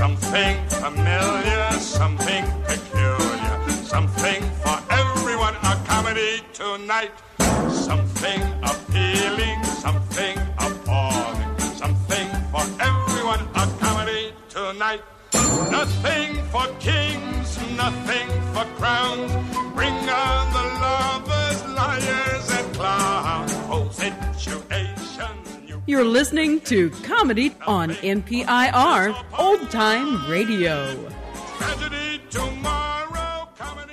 Something familiar, something peculiar, something for everyone. A comedy tonight. Something appealing, something appalling, something for everyone. A comedy tonight. Nothing for kings, nothing for crowns. Bring on the lovers, liars, and clowns. Oh, situations. New- You're listening to Comedy on MPIR Old Time Radio. Tragedy tomorrow, comedy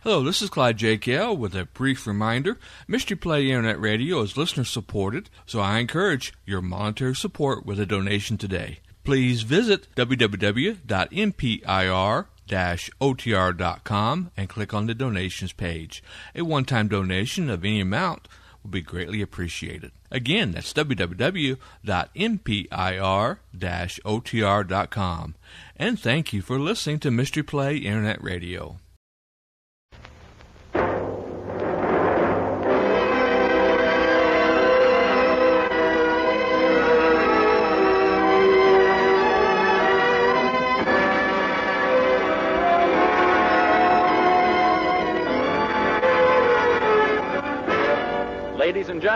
Hello, this is Clyde J. Kell with a brief reminder. Mystery Play Internet Radio is listener supported, so I encourage your monetary support with a donation today. Please visit www.mpir-otr.com and click on the donations page. A one-time donation of any amount will be greatly appreciated. Again, that's www.mpir-otr.com. And thank you for listening to Mystery Play Internet Radio.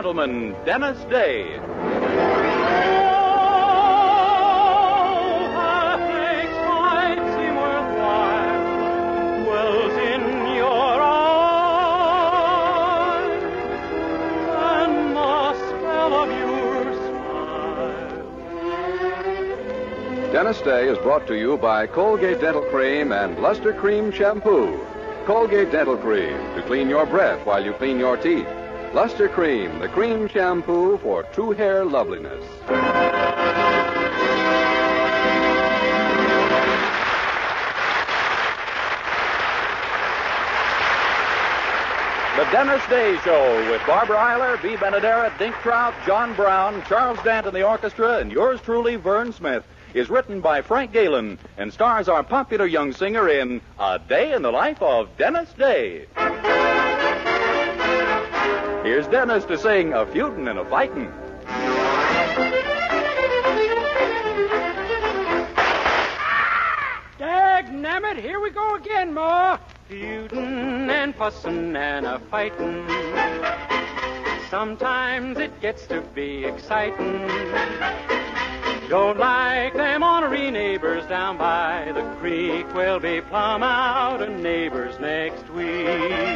Gentlemen, Dennis Day. Dennis Day is brought to you by Colgate Dental Cream and Luster Cream Shampoo. Colgate Dental Cream to clean your breath while you clean your teeth. Luster Cream, the cream shampoo for true hair loveliness. The Dennis Day Show with Barbara Eiler, Bea Benaderet, Dink Trout, John Brown, Charles Dant and the orchestra, and yours truly, Vern Smith, is written by Frank Galen and stars our popular young singer in A Day in the Life of Dennis Day. Here's Dennis to sing A Feudin' and a Fightin'. Dag nabbit, here we go again, Ma. Feudin' and fussin' and a fightin'. Sometimes it gets to be exciting. Don't like them ornery neighbors down by the creek. We'll be plumb out of neighbors next week.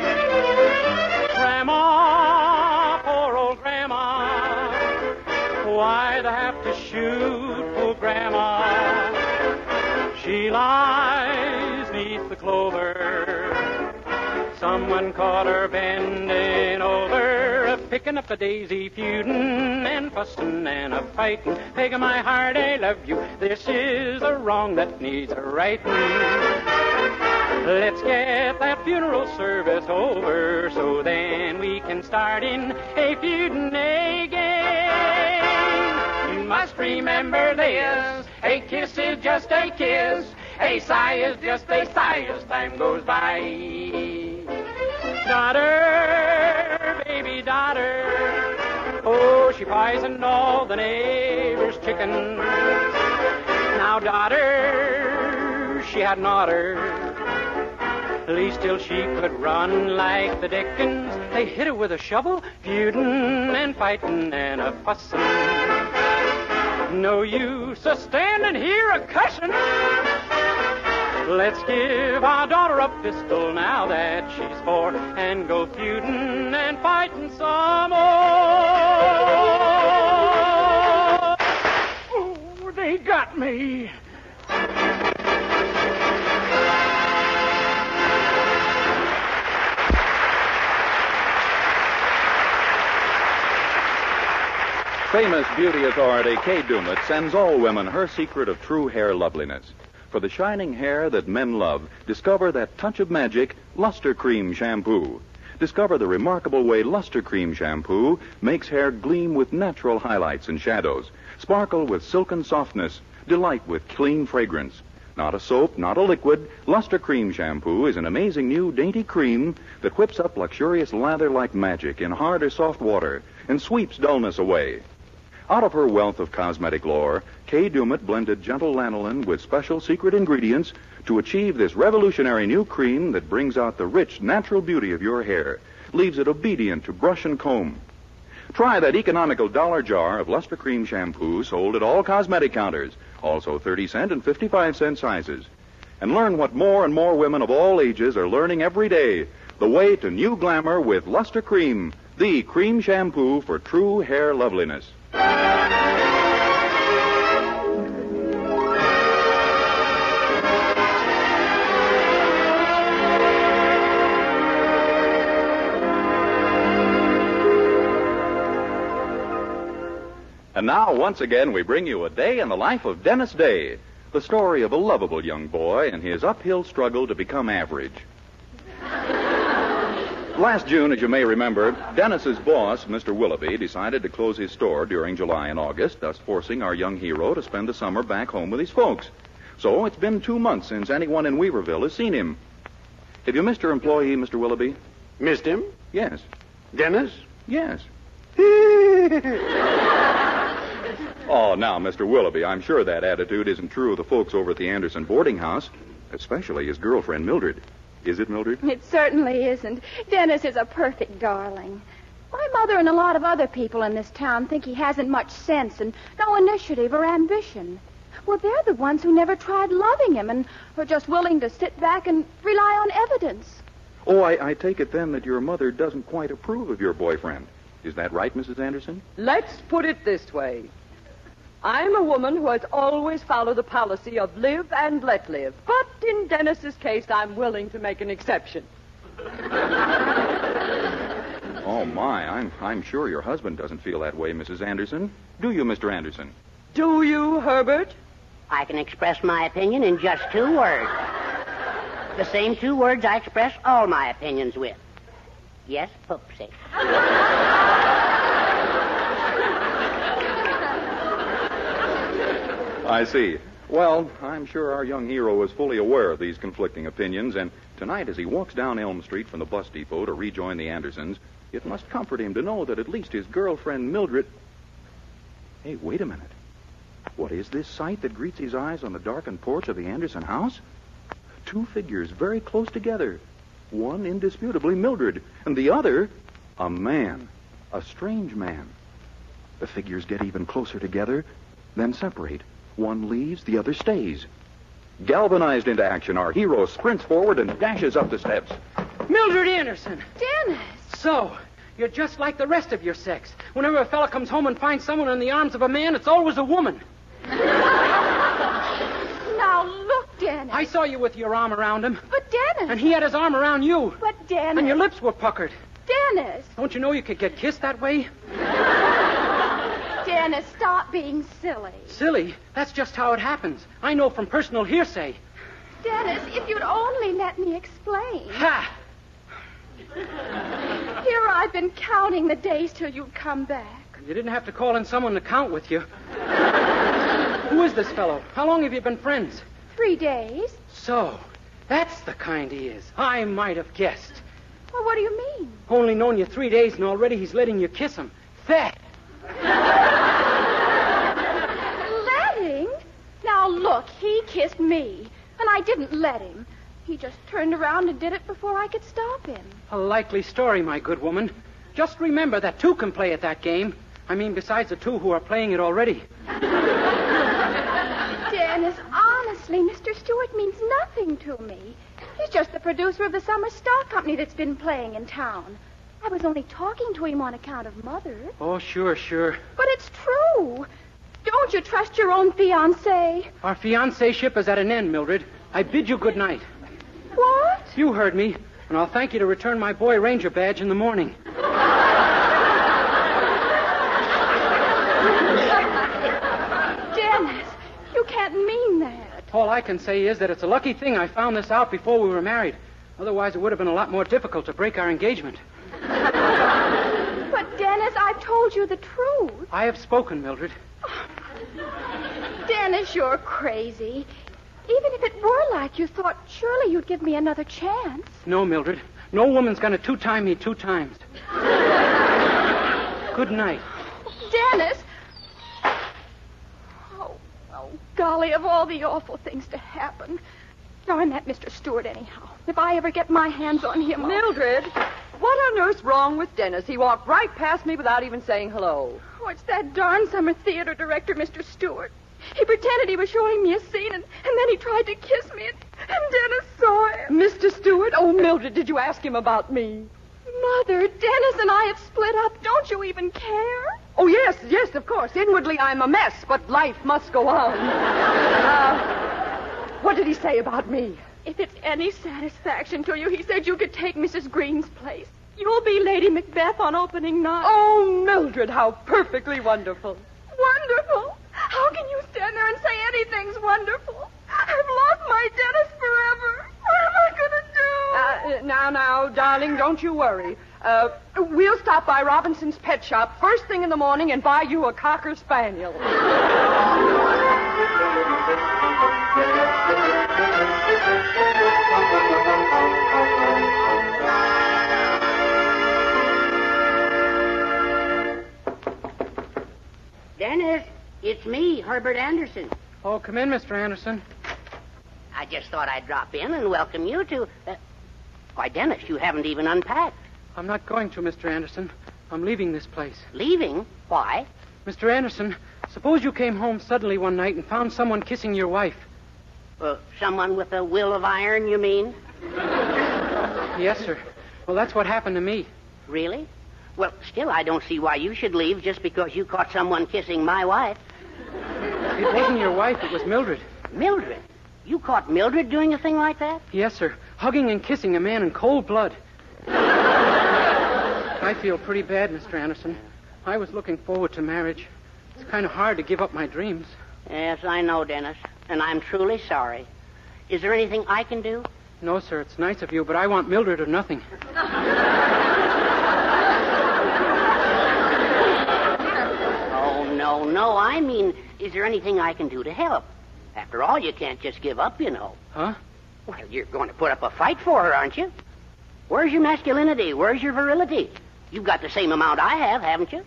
Lies neath the clover. Someone caught her bending over, a picking up a daisy, feuding and fussing and a fighting. Peg my heart, I love you. This is a wrong that needs a righting. Let's get that funeral service over so then we can start in a feuding again. You must remember this a kiss is just a kiss, a sigh is just a sigh as time goes by. Daughter, baby daughter, oh, she poisoned all the neighbors' chickens. Now, daughter, she had an otter. At least till she could run like the Dickens. They hit her with a shovel, feuding and fighting and a fussin'. No use a standing here a cussin'. Let's give our daughter a pistol now that she's four and go feuding and fighting some more. Oh, they got me. Famous beauty authority Kay Daumit sends all women her secret of true hair loveliness. For the shining hair that men love, discover that touch of magic, Luster Cream Shampoo. Discover the remarkable way Luster Cream Shampoo makes hair gleam with natural highlights and shadows, sparkle with silken softness, delight with clean fragrance. Not a soap, not a liquid, Luster Cream Shampoo is an amazing new dainty cream that whips up luxurious lather like magic in hard or soft water and sweeps dullness away. Out of her wealth of cosmetic lore, Kay Daumit blended gentle lanolin with special secret ingredients to achieve this revolutionary new cream that brings out the rich, natural beauty of your hair, leaves it obedient to brush and comb. Try that economical dollar jar of Luster Cream shampoo sold at all cosmetic counters, also 30 cent and 55 cent sizes. And learn what more and more women of all ages are learning every day the way to new glamour with Luster Cream, the cream shampoo for true hair loveliness. And now, once again, we bring you a day in the life of Dennis Day, the story of a lovable young boy and his uphill struggle to become average. Last June, as you may remember, Dennis's boss, Mr. Willoughby, decided to close his store during July and August, thus forcing our young hero to spend the summer back home with his folks. So it's been two months since anyone in Weaverville has seen him. Have you missed your employee, Mr. Willoughby? Missed him? Yes. Dennis? Yes. Oh, now, Mr. Willoughby, I'm sure that attitude isn't true of the folks over at the Anderson boarding house, especially his girlfriend, Mildred. Is it, Mildred? It certainly isn't. Dennis is a perfect darling. My mother and a lot of other people in this town think he hasn't much sense and no initiative or ambition. Well, they're the ones who never tried loving him and are just willing to sit back and rely on evidence. Oh, I, I take it then that your mother doesn't quite approve of your boyfriend. Is that right, Mrs. Anderson? Let's put it this way. I'm a woman who has always followed the policy of live and let live. But in Dennis's case, I'm willing to make an exception. Oh, my. I'm, I'm sure your husband doesn't feel that way, Mrs. Anderson. Do you, Mr. Anderson? Do you, Herbert? I can express my opinion in just two words. The same two words I express all my opinions with. Yes, Poopsie. I see. Well, I'm sure our young hero is fully aware of these conflicting opinions, and tonight, as he walks down Elm Street from the bus depot to rejoin the Andersons, it must comfort him to know that at least his girlfriend, Mildred. Hey, wait a minute. What is this sight that greets his eyes on the darkened porch of the Anderson house? Two figures very close together. One indisputably Mildred, and the other a man. A strange man. The figures get even closer together, then separate. One leaves, the other stays. Galvanized into action, our hero sprints forward and dashes up the steps. Mildred Anderson. Dennis! So, you're just like the rest of your sex. Whenever a fella comes home and finds someone in the arms of a man, it's always a woman. Now look, Dennis. I saw you with your arm around him, But Dennis. and he had his arm around you, But Dennis. and your lips were puckered. Dennis. Don't you know you could get kissed that way? Dennis, stop being silly. Silly. That's just how it happens. I know from personal hearsay. Dennis, if you'd only let me explain. Ha! Here I've been counting the days till you'd come back. You didn't have to call in someone to count with you. Who is this fellow? How long have you been friends? Three days? So, that's the kind he is. I might have guessed. Well, what do you mean? Only known you three days, and already he's letting you kiss him. That. Letting? Now look, he kissed me, and I didn't let him. He just turned around and did it before I could stop him. A likely story, my good woman. Just remember that two can play at that game. I mean, besides the two who are playing it already. Dennis, honestly, Mr. Stewart means nothing to me. He's just the producer of the summer stock company that's been playing in town. I was only talking to him on account of Mother. Oh, sure, sure. But it's true. Don't you trust your own fiancé? Our fiancé ship is at an end, Mildred. I bid you good night. What? You heard me, and I'll thank you to return my boy ranger badge in the morning. Dennis, you can't mean that. All I can say is that it's a lucky thing I found this out before we were married. Otherwise, it would have been a lot more difficult to break our engagement. But, Dennis, I've told you the truth. I have spoken, Mildred. Dennis, you're crazy. Even if it were like you thought, surely you'd give me another chance. No, Mildred. No woman's going to two-time me two times. Good night. Dennis! Oh, oh, golly, of all the awful things to happen. Darn that Mr. Stewart, anyhow. If I ever get my hands on him, I'll... Mildred, what on earth's wrong with Dennis? He walked right past me without even saying hello. Oh, it's that darn summer theater director, Mr. Stewart. He pretended he was showing me a scene, and, and then he tried to kiss me, and, and Dennis saw him. Mr. Stewart? Oh, Mildred, did you ask him about me? Mother, Dennis and I have split up. Don't you even care? Oh, yes, yes, of course. Inwardly, I'm a mess, but life must go on. Uh, what did he say about me? If it's any satisfaction to you, he said you could take Mrs. Green's place. You'll be Lady Macbeth on opening night. Oh, Mildred, how perfectly wonderful. Wonderful? How can you stand there and say anything's wonderful? I've lost my Dennis forever. What am I going to do? Uh, now, now, darling, don't you worry. Uh, we'll stop by Robinson's pet shop first thing in the morning and buy you a cocker spaniel. Dennis, it's me, Herbert Anderson. Oh, come in, Mr. Anderson. I just thought I'd drop in and welcome you to. Uh, why, Dennis, you haven't even unpacked. I'm not going to, Mr. Anderson. I'm leaving this place. Leaving? Why? Mr. Anderson, suppose you came home suddenly one night and found someone kissing your wife. Uh, someone with a will of iron, you mean? Yes, sir. Well, that's what happened to me. Really? Well, still, I don't see why you should leave just because you caught someone kissing my wife. It wasn't your wife, it was Mildred. Mildred? You caught Mildred doing a thing like that? Yes, sir. Hugging and kissing a man in cold blood. I feel pretty bad, Mr. Anderson. I was looking forward to marriage. It's kind of hard to give up my dreams. Yes, I know, Dennis. And I'm truly sorry. Is there anything I can do? No, sir, it's nice of you, but I want Mildred or nothing. Oh, no, no. I mean, is there anything I can do to help? After all, you can't just give up, you know. Huh? Well, you're going to put up a fight for her, aren't you? Where's your masculinity? Where's your virility? You've got the same amount I have, haven't you?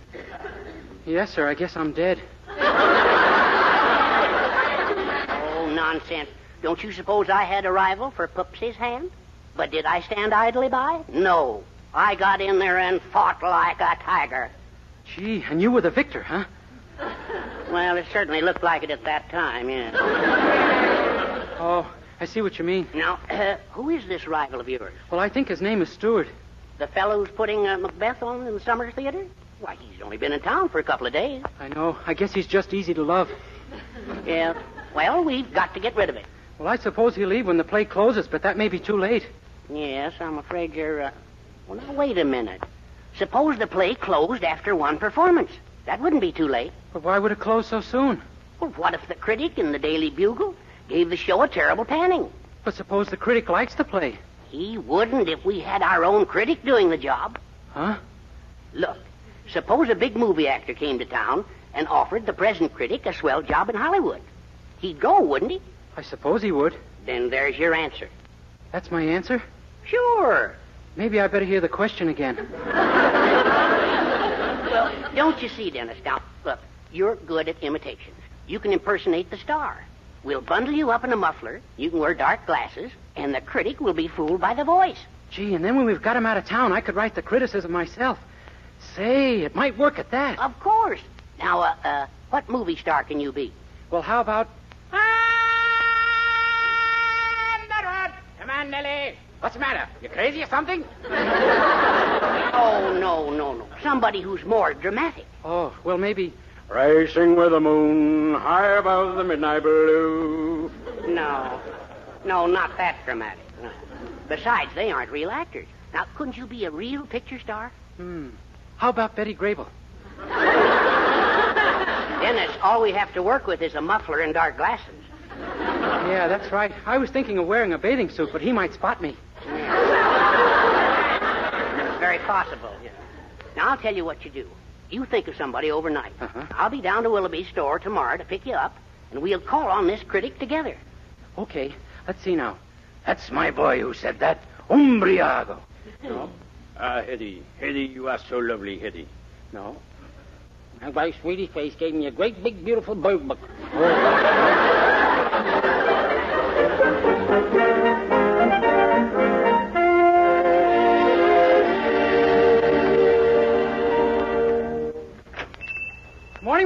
Yes, sir, I guess I'm dead. Oh, nonsense. Don't you suppose I had a rival for Poopsie's hand? But did I stand idly by? No. I got in there and fought like a tiger. Gee, and you were the victor, huh? Well, it certainly looked like it at that time, yeah. Oh, I see what you mean. Now, uh, who is this rival of yours? Well, I think his name is Stewart. The fellow who's putting uh, Macbeth on in the summer theater? Why, he's only been in town for a couple of days. I know. I guess he's just easy to love. Yeah. Well, we've got to get rid of it. Well, I suppose he'll leave when the play closes, but that may be too late. Yes, I'm afraid you're. Uh... Well, now, wait a minute. Suppose the play closed after one performance. That wouldn't be too late. But why would it close so soon? Well, what if the critic in the Daily Bugle gave the show a terrible panning? But suppose the critic likes the play. He wouldn't if we had our own critic doing the job. Huh? Look, suppose a big movie actor came to town and offered the present critic a swell job in Hollywood. He'd go, wouldn't he? I suppose he would. Then there's your answer. That's my answer? Sure. Maybe I better hear the question again. Well, don't you see, Dennis? Now, look, you're good at imitations. You can impersonate the star. We'll bundle you up in a muffler. You can wear dark glasses, and the critic will be fooled by the voice. Gee, and then when we've got him out of town, I could write the criticism myself. Say, it might work at that. Of course. Now, uh, uh, what movie star can you be? Well, how about. Come on, Nellie. What's the matter? You crazy or something? Oh, no, no, no. Somebody who's more dramatic. Oh, well, maybe. Racing with the moon, high above the midnight blue. No. No, not that dramatic. No. Besides, they aren't real actors. Now, couldn't you be a real picture star? Hmm. How about Betty Grable? Dennis, all we have to work with is a muffler and dark glasses. Yeah, that's right. I was thinking of wearing a bathing suit, but he might spot me. It's very possible. Now, I'll tell you what you do. You think of somebody overnight. Uh-huh. I'll be down to Willoughby's store tomorrow to pick you up, and we'll call on this critic together. Okay, let's see now. That's my boy who said that. Umbriago. No? Ah, Hetty. Hetty, you are so lovely, Hetty. No. My wife, Sweetie Face, gave me a great big beautiful bird book.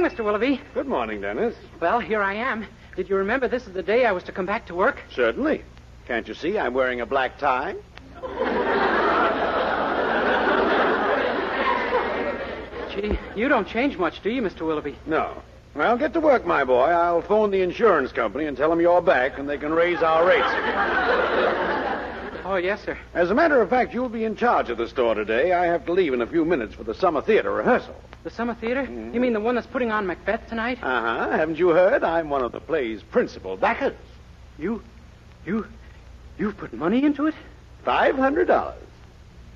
Morning, Mr. Willoughby. Good morning, Dennis. Well, here I am. Did you remember this is the day I was to come back to work? Certainly. Can't you see I'm wearing a black tie? Gee, you don't change much, do you, Mr. Willoughby? No. Well, get to work, my boy. I'll phone the insurance company and tell them you're back and they can raise our rates again. Oh, yes, sir. As a matter of fact, you'll be in charge of the store today. I have to leave in a few minutes for the summer theater rehearsal. The Summer Theater? You mean the one that's putting on Macbeth tonight? Uh huh. Haven't you heard? I'm one of the play's principal backers. You, you, You've put money into it? Five hundred dollars.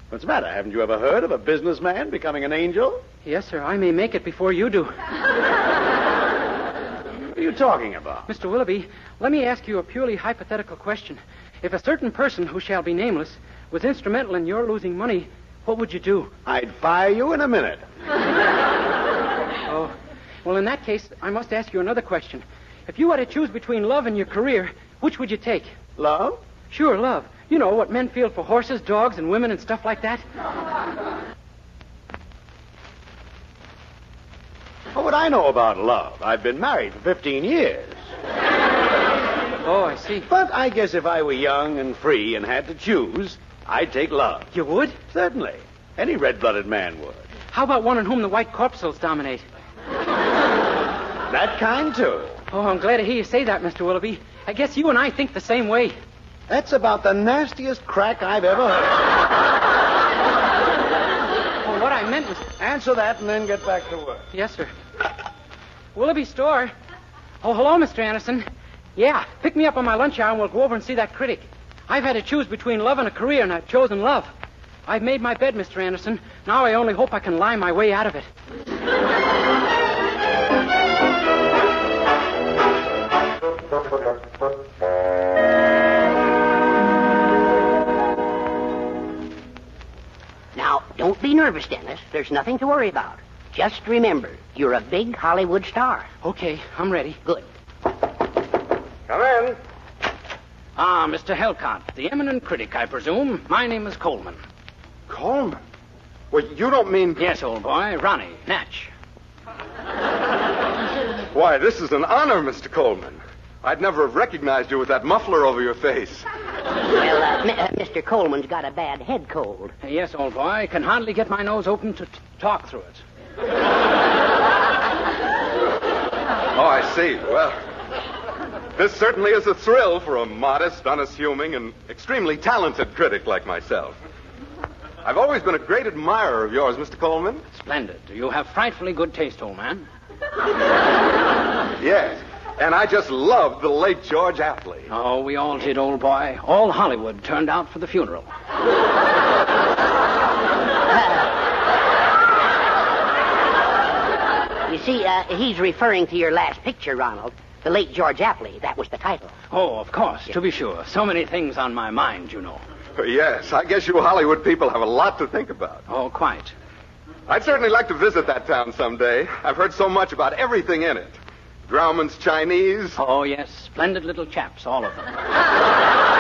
What's the matter? Haven't you ever heard of a businessman becoming an angel? Yes, sir. I may make it before you do. What are you talking about? Mr. Willoughby, let me ask you a purely hypothetical question. If a certain person who shall be nameless was instrumental in your losing money, what would you do? I'd fire you in a minute. Oh, well, in that case, I must ask you another question. If you had to choose between love and your career, which would you take? Love? Sure, love. You know what men feel for horses, dogs, and women and stuff like that. What would I know about love? I've been married for 15 years. Oh, I see. But I guess if I were young and free and had to choose, I'd take love. You would? Certainly. Any red blooded man would. How about one in whom the white corpuscles dominate? That kind, too. Oh, I'm glad to hear you say that, Mr. Willoughby. I guess you and I think the same way. That's about the nastiest crack I've ever heard. Oh, what I meant was. Answer that and then get back to work. Yes, sir. Willoughby store. Oh, hello, Mr. Anderson. Yeah, pick me up on my lunch hour and we'll go over and see that critic. I've had to choose between love and a career, and I've chosen love. I've made my bed, Mr. Anderson. Now I only hope I can lie my way out of it. Now, don't be nervous, Dennis. There's nothing to worry about. Just remember, you're a big Hollywood star. Okay, I'm ready. Good. Come in. Ah, Mr. Helcott, the eminent critic, I presume. My name is Colman. Colman? Well, you don't mean. Yes, old boy, Ronnie, Natch. Why, this is an honor, Mr. Colman. I'd never have recognized you with that muffler over your face. Well, uh, M- uh, Mr. Colman's got a bad head cold. Yes, old boy, I can hardly get my nose open to t- talk through it. Oh, I see. Well, this certainly is a thrill for a modest, unassuming, and extremely talented critic like myself. I've always been a great admirer of yours, Mr. Colman. Splendid. You have frightfully good taste, old man. Yes. And I just loved the late George Apley. Oh, we all did, old boy. All Hollywood turned out for the funeral. You see, uh, he's referring to your last picture, Ronald. The late George Apley. That was the title. Oh, of course, to be sure. So many things on my mind, you know. Yes, I guess you Hollywood people have a lot to think about. Oh, quite. I'd certainly like to visit that town someday. I've heard so much about everything in it. Grauman's Chinese. Oh, yes. Splendid little chaps, all of them.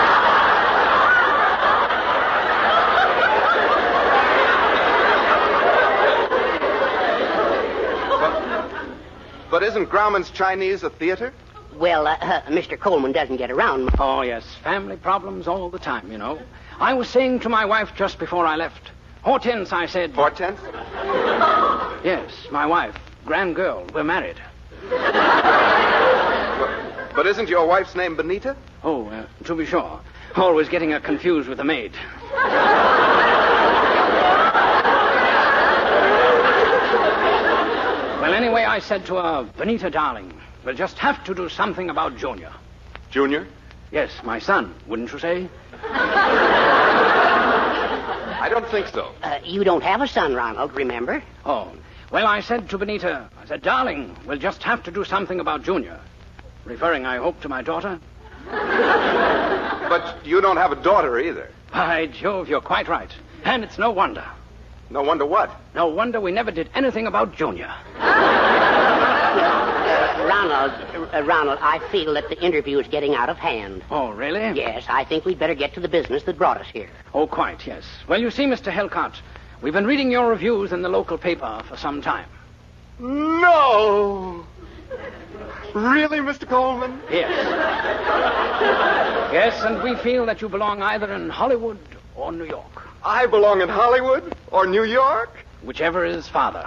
But isn't Grauman's Chinese a theater? Well, uh, uh, Mr. Colman doesn't get around. Oh, yes. Family problems all the time, you know. I was saying to my wife just before I left, Hortense, I said. Hortense? Yes, my wife. Grand girl. We're married. But isn't your wife's name Benita? Oh, uh, to be sure. Always getting her confused with the maid. well, anyway, I said to her, Benita, darling, we'll just have to do something about Junior. Junior? Yes, my son, wouldn't you say? I don't think so. Uh, you don't have a son, Ronald, remember? Oh, well, I said to Benita, I said, darling, we'll just have to do something about Junior. Referring, I hope, to my daughter. But you don't have a daughter either. By Jove, you're quite right. And it's no wonder. No wonder what. No wonder we never did anything about Junior. Ronald, uh, Ronald, I feel that the interview is getting out of hand. Oh, really? Yes, I think we'd better get to the business that brought us here. Oh, quite, yes. Well, you see, Mr. Helcott, we've been reading your reviews in the local paper for some time. No! Really, Mr. Colman? Yes. yes, and we feel that you belong either in Hollywood or New York. I belong in Hollywood or New York? Whichever is farther.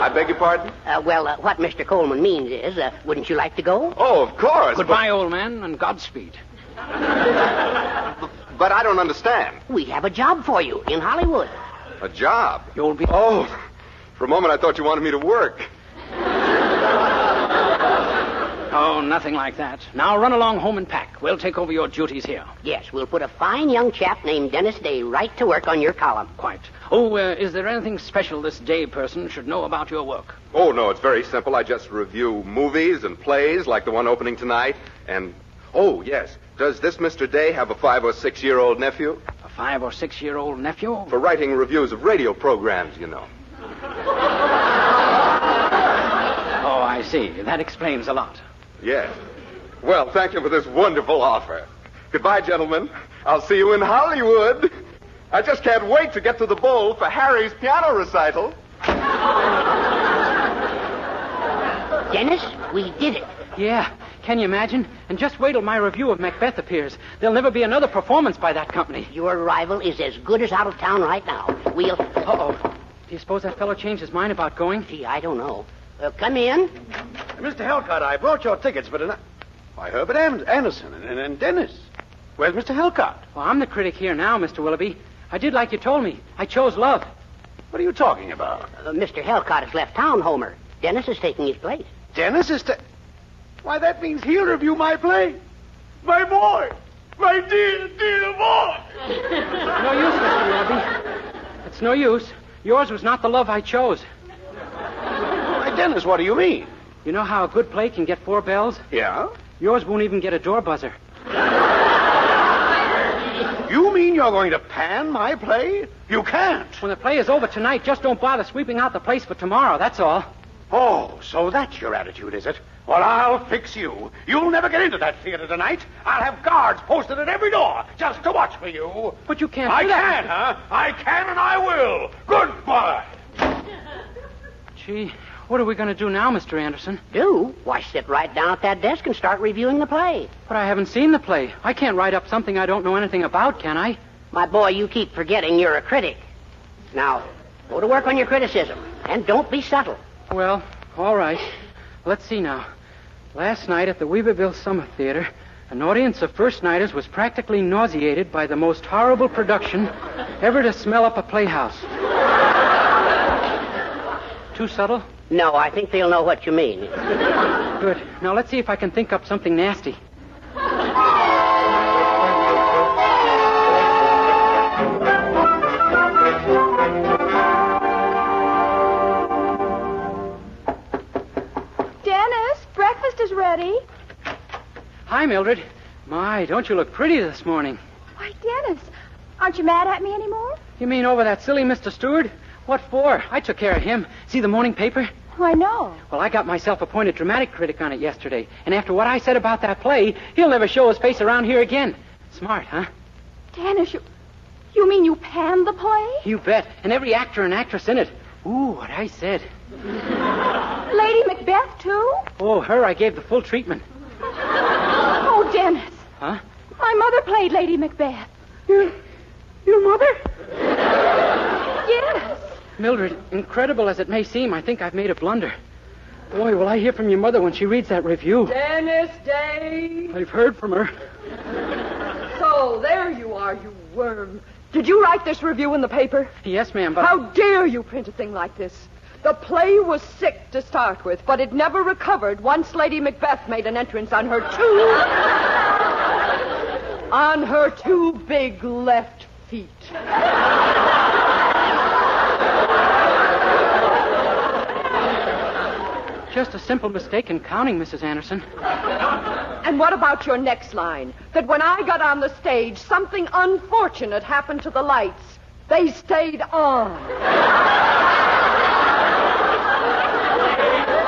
I beg your pardon? Uh, well, uh, what Mr. Colman means is, uh, wouldn't you like to go? Oh, of course. Goodbye, old man, and Godspeed. But, but I don't understand. We have a job for you in Hollywood. A job? You'll be. Oh, for a moment I thought you wanted me to work. Oh, nothing like that. Now run along home and pack. We'll take over your duties here. Yes, we'll put a fine young chap named Dennis Day right to work on your column. Quite. Oh, uh, is there anything special this day person should know about your work? Oh, no, it's very simple. I just review movies and plays like the one opening tonight. And, oh, yes, does this Mr. Day have a five or six year old nephew? A five or six year old nephew? For writing reviews of radio programs, you know. Oh, I see. That explains a lot. Yes. Well, thank you for this wonderful offer. Goodbye, gentlemen. I'll see you in Hollywood. I just can't wait to get to the bowl for Harry's piano recital. Dennis, we did it. Yeah. Can you imagine? And just wait till my review of Macbeth appears. There'll never be another performance by that company. Your rival is as good as out of town right now. We'll. Uh-oh. Do you suppose that fellow changed his mind about going? Gee, I don't know. Uh, come in. Mr. Helcott, I brought your tickets for tonight. Why, Herbert Am- Anderson and, and, and Dennis. Where's Mr. Helcott? Well, I'm the critic here now, Mr. Willoughby. I did like you told me. I chose love. What are you talking about? Uh, Mr. Helcott has left town, Homer. Dennis is taking his place. Dennis is to. Why, that means he'll review my play. My boy! My dear, dear boy! No use, Mr. Willoughby. It's no use. Yours was not the love I chose. Dennis, what do you mean? You know how a good play can get four bells? Yeah? Yours won't even get a door buzzer. You mean you're going to pan my play? You can't. When the play is over tonight, just don't bother sweeping out the place for tomorrow, that's all. Oh, so that's your attitude, is it? Well, I'll fix you. You'll never get into that theater tonight. I'll have guards posted at every door just to watch for you. But you can't I do that. can, huh? I can and I will. Goodbye. Gee, what are we going to do now, Mr. Anderson? Do? Why, sit right down at that desk and start reviewing the play. But I haven't seen the play. I can't write up something I don't know anything about, can I? My boy, you keep forgetting you're a critic. Now, go to work on your criticism, and don't be subtle. Well, all right. Let's see now. Last night at the Weaverville Summer Theater, an audience of first nighters was practically nauseated by the most horrible production ever to smell up a playhouse. Too subtle? No, I think they'll know what you mean. Good. Now let's see if I can think up something nasty. Dennis, breakfast is ready. Hi, Mildred. My, don't you look pretty this morning? Why, Dennis, aren't you mad at me anymore? You mean over that silly Mr. Stewart? What for? I took care of him. See the morning paper? Oh, I know. Well, I got myself appointed dramatic critic on it yesterday. And after what I said about that play, he'll never show his face around here again. Smart, huh? Dennis, you, you mean you panned the play? You bet. And every actor and actress in it. Ooh, what I said. Lady Macbeth, too? Oh, her I gave the full treatment. Oh, Dennis. Huh? My mother played Lady Macbeth. Your, your mother? Yes. Mildred, incredible as it may seem, I think I've made a blunder. Boy, will I hear from your mother when she reads that review. Dennis Day. I've heard from her. So, there you are, you worm. Did you write this review in the paper? Yes, ma'am, but. How dare you print a thing like this? The play was sick to start with, but it never recovered once Lady Macbeth made an entrance on her two. on her two big left feet. just a simple mistake in counting, Mrs. Anderson. And what about your next line? That when I got on the stage, something unfortunate happened to the lights. They stayed on.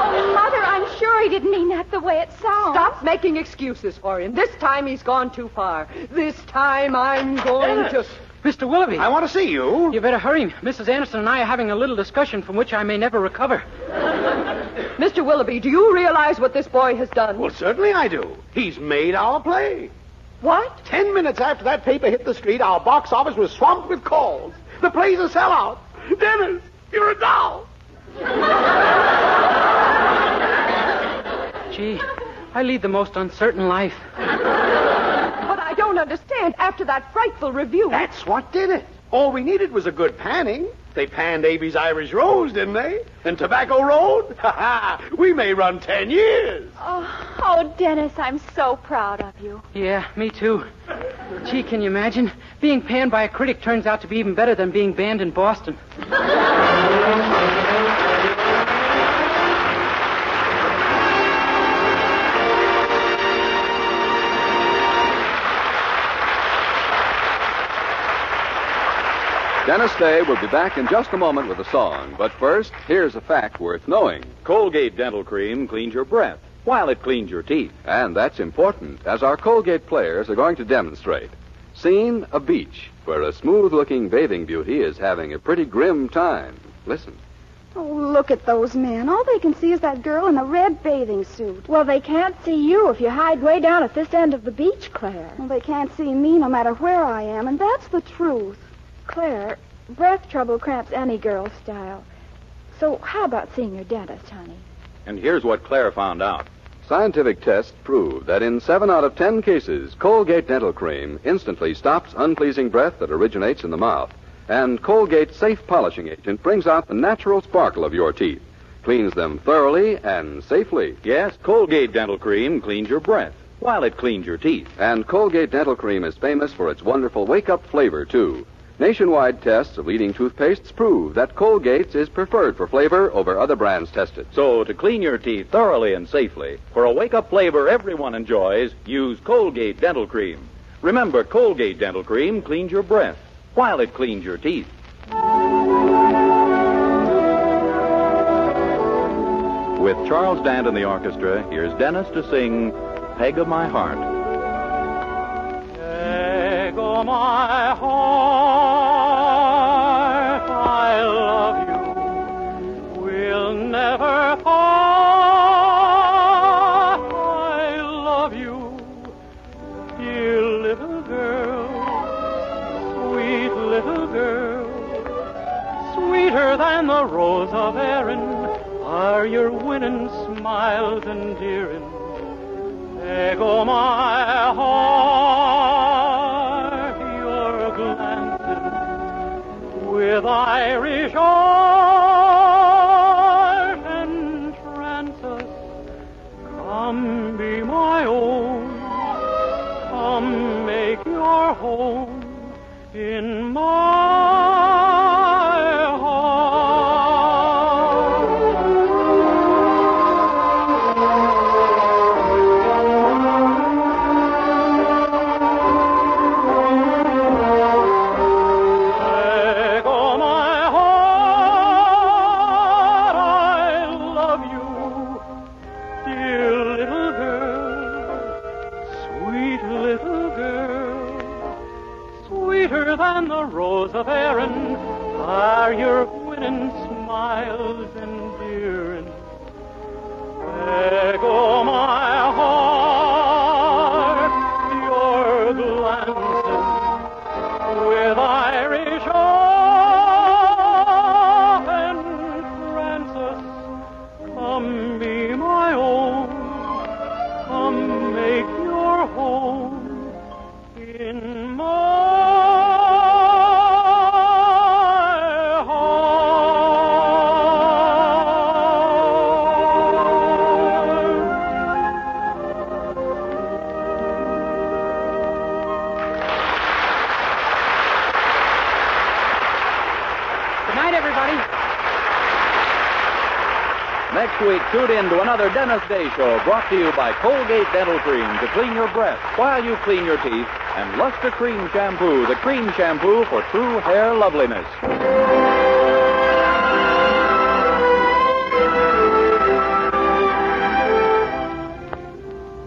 oh, Mother, I'm sure he didn't mean that the way it sounds. Stop making excuses for him. This time he's gone too far. This time I'm going to. Uh, Mr. Willoughby. I want to see you. You better hurry. Mrs. Anderson and I are having a little discussion from which I may never recover. Mr. Willoughby, do you realize what this boy has done? Well, certainly I do. He's made our play. What? Ten minutes after that paper hit the street, our box office was swamped with calls. The play's a sellout. Dennis, you're a doll. Gee, I lead the most uncertain life. But I don't understand. After that frightful review. That's what did it. All we needed was a good panning. They panned Abie's Irish Rose, didn't they? And Tobacco Road? Ha ha! We may run ten years. Oh, oh, Dennis, I'm so proud of you. Yeah, me too. Gee, can you imagine? Being panned by a critic turns out to be even better than being banned in Boston. Dennis Day will be back in just a moment with a song. But first, here's a fact worth knowing. Colgate Dental Cream cleans your breath while it cleans your teeth. And that's important, as our Colgate players are going to demonstrate. Scene a beach where a smooth looking bathing beauty is having a pretty grim time. Listen. Oh, look at those men. All they can see is that girl in the red bathing suit. Well, they can't see you if you hide way down at this end of the beach, Claire. Well, they can't see me no matter where I am, and that's the truth. Claire, breath trouble cramps any girl's style. So how about seeing your dentist, honey? And here's what Claire found out. Scientific tests prove that in seven out of ten cases, Colgate Dental Cream instantly stops unpleasing breath that originates in the mouth. And Colgate Safe Polishing Agent brings out the natural sparkle of your teeth, cleans them thoroughly and safely. Yes, Colgate Dental Cream cleans your breath while it cleans your teeth. And Colgate Dental Cream is famous for its wonderful wake up flavor, too. Nationwide tests of leading toothpastes prove that Colgate's is preferred for flavor over other brands tested. So, to clean your teeth thoroughly and safely, for a wake up flavor everyone enjoys, use Colgate Dental Cream. Remember, Colgate Dental Cream cleans your breath while it cleans your teeth. With Charles Dant and the orchestra, here's Dennis to sing Peg of My Heart. Peg of my heart, of Erin are your winning smiles endearing. Peg o' my heart, your glances with Irish art entrance us. Come be my own, come make your home in my another Dennis Day Show brought to you by Colgate Dental Cream to clean your breath while you clean your teeth and Luster Cream Shampoo, the cream shampoo for true hair loveliness.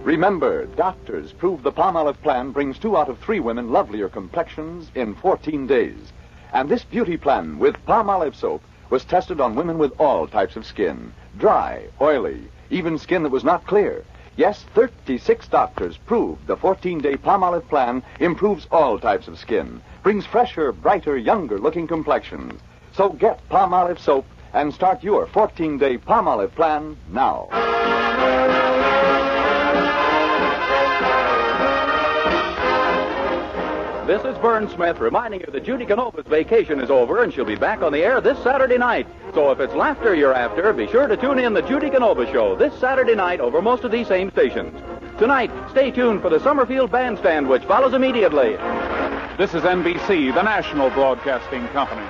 Remember, doctors prove the Palmolive plan brings two out of three women lovelier complexions in 14 days. And this beauty plan with Palmolive soap was tested on women with all types of skin dry, oily, even skin that was not clear. Yes, 36 doctors proved the 14 day Palmolive plan improves all types of skin, brings fresher, brighter, younger looking complexions. So get Palmolive soap and start your 14 day Palmolive plan now. This is Vern Smith reminding you that Judy Canova's vacation is over and she'll be back on the air this Saturday night. So if it's laughter you're after, be sure to tune in the Judy Canova Show this Saturday night over most of these same stations. Tonight, stay tuned for the Summerfield Bandstand, which follows immediately. This is NBC, the national broadcasting company.